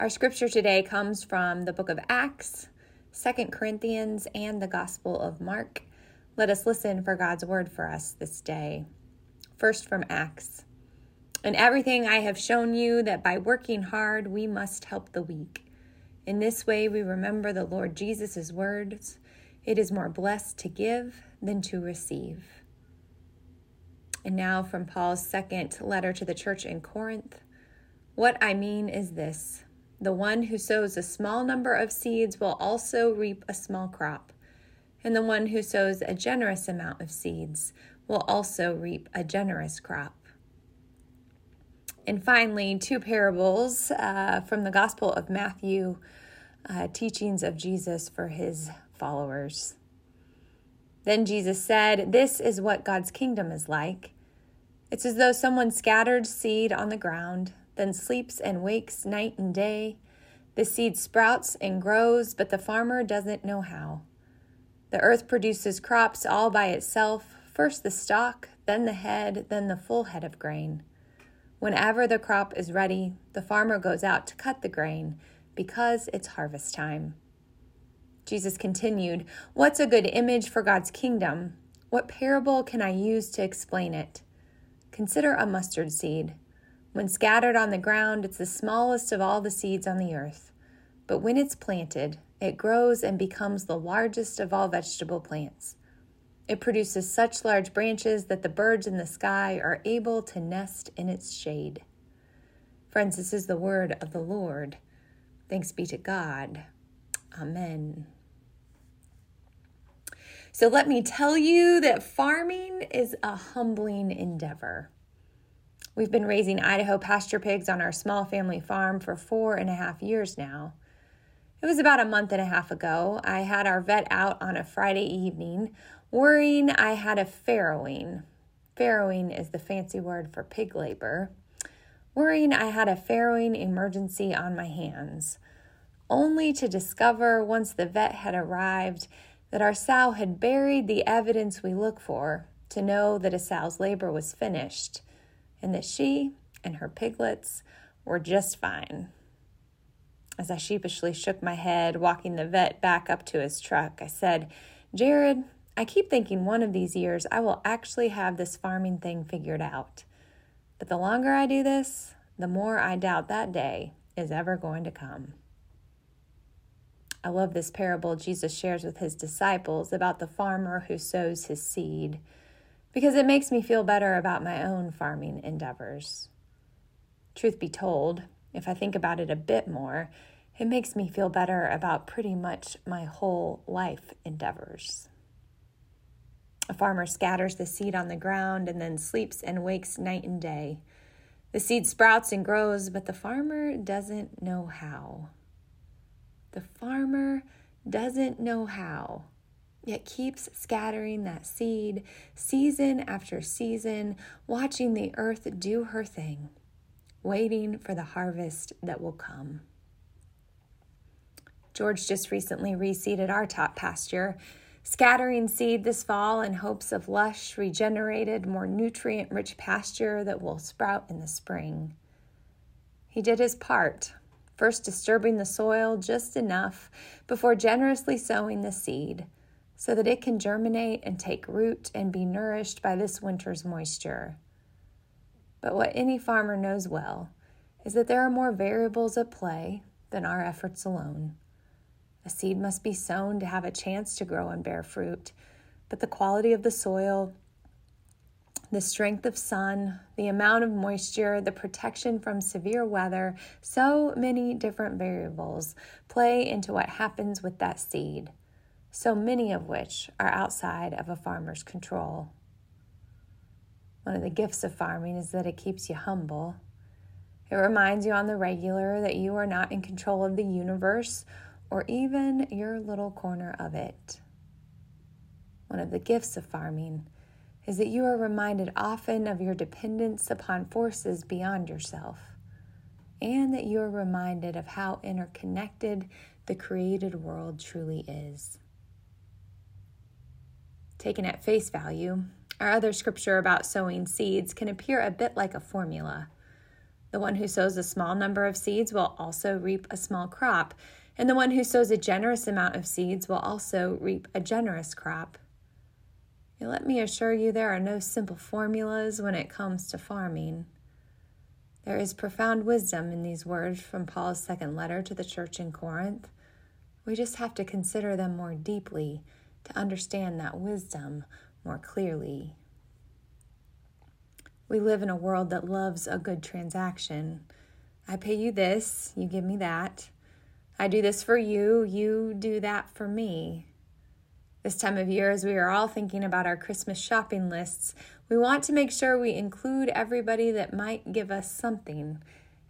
Our scripture today comes from the book of Acts, Second Corinthians, and the Gospel of Mark. Let us listen for God's word for us this day. First from Acts. In everything I have shown you that by working hard we must help the weak. In this way we remember the Lord Jesus' words it is more blessed to give than to receive. And now from Paul's second letter to the church in Corinth. What I mean is this the one who sows a small number of seeds will also reap a small crop, and the one who sows a generous amount of seeds will also reap a generous crop. And finally, two parables uh, from the Gospel of Matthew, uh, teachings of Jesus for his followers. Then Jesus said, This is what God's kingdom is like. It's as though someone scattered seed on the ground then sleeps and wakes night and day. The seed sprouts and grows, but the farmer doesn't know how. The earth produces crops all by itself first the stalk, then the head, then the full head of grain. Whenever the crop is ready, the farmer goes out to cut the grain because it's harvest time. Jesus continued, What's a good image for God's kingdom? What parable can I use to explain it? Consider a mustard seed. When scattered on the ground, it's the smallest of all the seeds on the earth. But when it's planted, it grows and becomes the largest of all vegetable plants. It produces such large branches that the birds in the sky are able to nest in its shade. Friends, this is the word of the Lord. Thanks be to God. Amen. So let me tell you that farming is a humbling endeavor. We've been raising Idaho pasture pigs on our small family farm for four and a half years now. It was about a month and a half ago. I had our vet out on a Friday evening, worrying I had a farrowing. Farrowing is the fancy word for pig labor. Worrying I had a farrowing emergency on my hands, only to discover once the vet had arrived that our sow had buried the evidence we look for to know that a sow's labor was finished and that she and her piglets were just fine. As I sheepishly shook my head, walking the vet back up to his truck, I said, Jared, I keep thinking one of these years I will actually have this farming thing figured out. But the longer I do this, the more I doubt that day is ever going to come. I love this parable Jesus shares with his disciples about the farmer who sows his seed because it makes me feel better about my own farming endeavors. Truth be told, if I think about it a bit more, it makes me feel better about pretty much my whole life endeavors. A farmer scatters the seed on the ground and then sleeps and wakes night and day. The seed sprouts and grows, but the farmer doesn't know how. The farmer doesn't know how yet keeps scattering that seed season after season, watching the earth do her thing, waiting for the harvest that will come. George just recently reseeded our top pasture, scattering seed this fall in hopes of lush, regenerated, more nutrient rich pasture that will sprout in the spring. He did his part, first disturbing the soil just enough before generously sowing the seed so that it can germinate and take root and be nourished by this winter's moisture. But what any farmer knows well is that there are more variables at play than our efforts alone. A seed must be sown to have a chance to grow and bear fruit, but the quality of the soil, the strength of sun, the amount of moisture, the protection from severe weather, so many different variables play into what happens with that seed so many of which are outside of a farmer's control. One of the gifts of farming is that it keeps you humble. It reminds you on the regular that you are not in control of the universe or even your little corner of it. One of the gifts of farming is that you are reminded often of your dependence upon forces beyond yourself, and that you are reminded of how interconnected the created world truly is taken at face value, our other scripture about sowing seeds can appear a bit like a formula. The one who sows a small number of seeds will also reap a small crop, and the one who sows a generous amount of seeds will also reap a generous crop. You let me assure you there are no simple formulas when it comes to farming. There is profound wisdom in these words from Paul's second letter to the church in Corinth. We just have to consider them more deeply to understand that wisdom more clearly. We live in a world that loves a good transaction. I pay you this, you give me that. I do this for you, you do that for me. This time of year, as we are all thinking about our Christmas shopping lists, we want to make sure we include everybody that might give us something.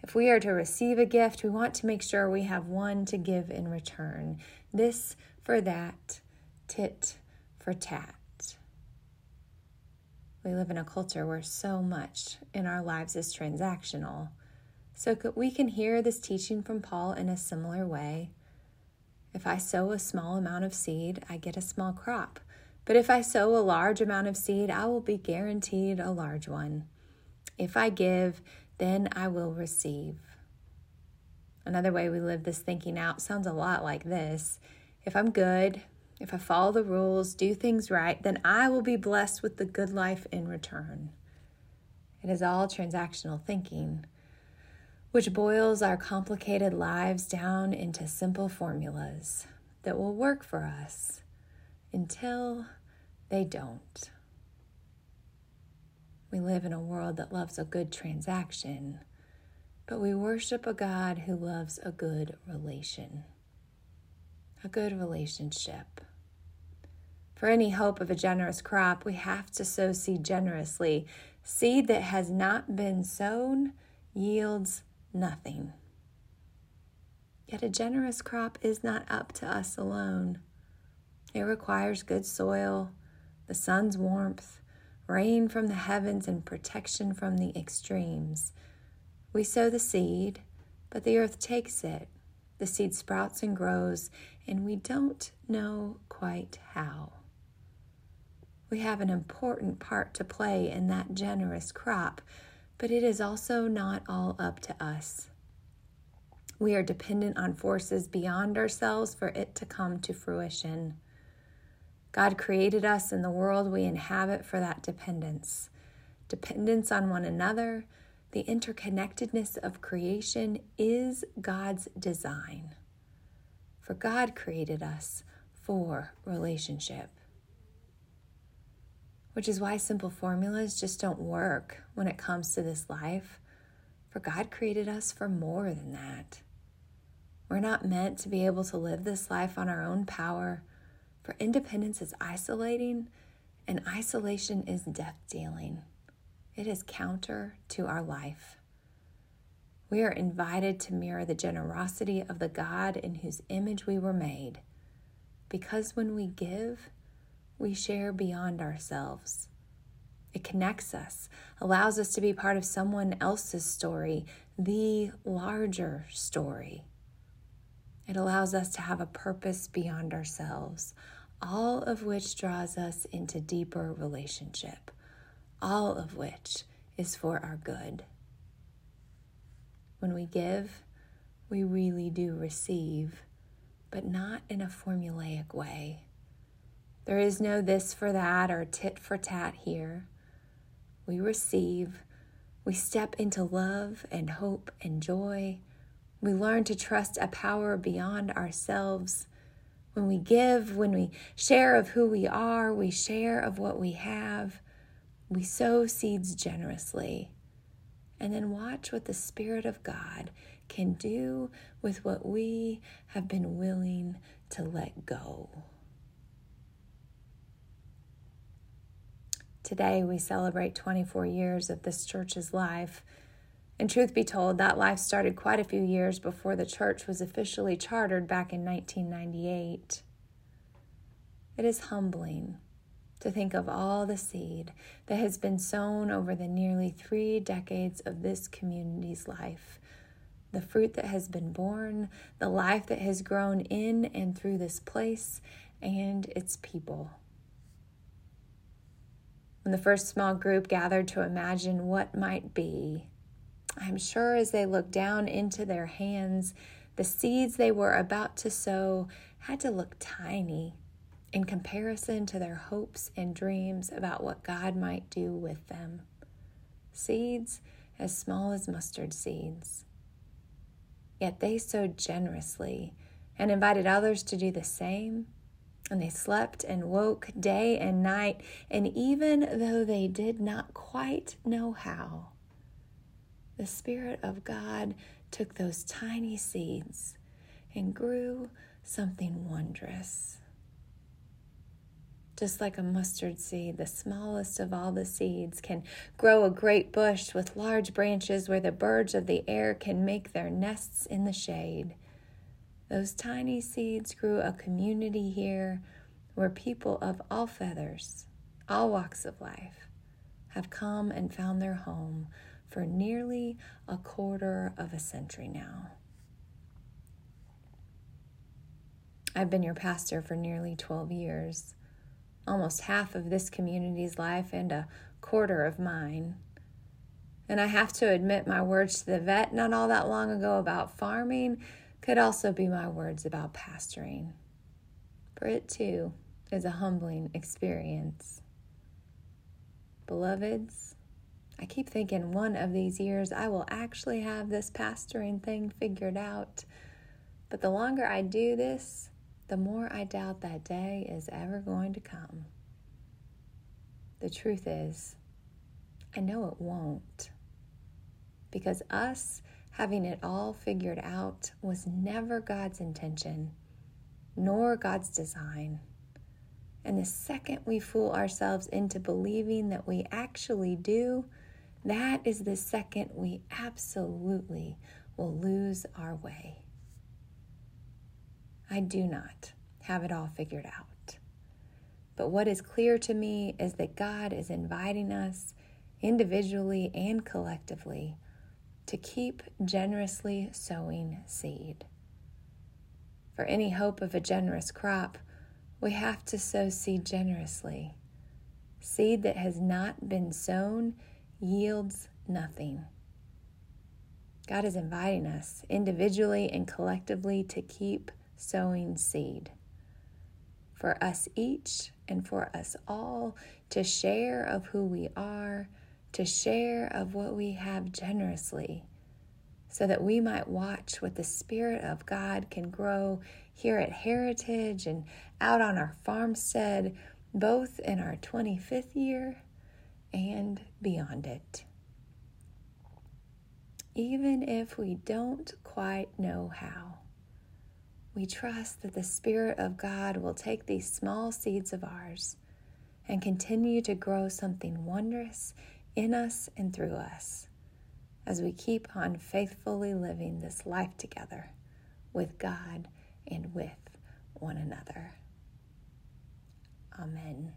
If we are to receive a gift, we want to make sure we have one to give in return. This for that, tit for tat. We live in a culture where so much in our lives is transactional. So we can hear this teaching from Paul in a similar way. If I sow a small amount of seed, I get a small crop. But if I sow a large amount of seed, I will be guaranteed a large one. If I give, then I will receive. Another way we live this thinking out sounds a lot like this If I'm good, if I follow the rules, do things right, then I will be blessed with the good life in return. It is all transactional thinking, which boils our complicated lives down into simple formulas that will work for us until they don't. We live in a world that loves a good transaction, but we worship a God who loves a good relation, a good relationship. For any hope of a generous crop, we have to sow seed generously. Seed that has not been sown yields nothing. Yet a generous crop is not up to us alone. It requires good soil, the sun's warmth, rain from the heavens, and protection from the extremes. We sow the seed, but the earth takes it. The seed sprouts and grows, and we don't know quite how. We have an important part to play in that generous crop, but it is also not all up to us. We are dependent on forces beyond ourselves for it to come to fruition. God created us in the world we inhabit for that dependence. Dependence on one another, the interconnectedness of creation is God's design. For God created us for relationship which is why simple formulas just don't work when it comes to this life. For God created us for more than that. We're not meant to be able to live this life on our own power, for independence is isolating, and isolation is death dealing. It is counter to our life. We are invited to mirror the generosity of the God in whose image we were made. Because when we give, we share beyond ourselves. It connects us, allows us to be part of someone else's story, the larger story. It allows us to have a purpose beyond ourselves, all of which draws us into deeper relationship, all of which is for our good. When we give, we really do receive, but not in a formulaic way. There is no this for that or tit for tat here. We receive, we step into love and hope and joy. We learn to trust a power beyond ourselves. When we give, when we share of who we are, we share of what we have. We sow seeds generously. And then watch what the Spirit of God can do with what we have been willing to let go. Today, we celebrate 24 years of this church's life. And truth be told, that life started quite a few years before the church was officially chartered back in 1998. It is humbling to think of all the seed that has been sown over the nearly three decades of this community's life, the fruit that has been borne, the life that has grown in and through this place and its people. When the first small group gathered to imagine what might be, I'm sure as they looked down into their hands, the seeds they were about to sow had to look tiny in comparison to their hopes and dreams about what God might do with them. Seeds as small as mustard seeds. Yet they sowed generously and invited others to do the same. And they slept and woke day and night, and even though they did not quite know how, the Spirit of God took those tiny seeds and grew something wondrous. Just like a mustard seed, the smallest of all the seeds can grow a great bush with large branches where the birds of the air can make their nests in the shade. Those tiny seeds grew a community here where people of all feathers, all walks of life, have come and found their home for nearly a quarter of a century now. I've been your pastor for nearly 12 years almost half of this community's life and a quarter of mine. And I have to admit, my words to the vet not all that long ago about farming could also be my words about pastoring. For it too is a humbling experience. Beloveds, I keep thinking one of these years I will actually have this pastoring thing figured out. But the longer I do this, the more I doubt that day is ever going to come. The truth is, I know it won't. Because us having it all figured out was never God's intention, nor God's design. And the second we fool ourselves into believing that we actually do, that is the second we absolutely will lose our way. I do not have it all figured out. But what is clear to me is that God is inviting us individually and collectively to keep generously sowing seed. For any hope of a generous crop, we have to sow seed generously. Seed that has not been sown yields nothing. God is inviting us individually and collectively to keep sowing seed. For us each and for us all to share of who we are, to share of what we have generously, so that we might watch what the Spirit of God can grow here at Heritage and out on our farmstead, both in our 25th year and beyond it. Even if we don't quite know how we trust that the Spirit of God will take these small seeds of ours and continue to grow something wondrous in us and through us as we keep on faithfully living this life together with God and with one another. Amen.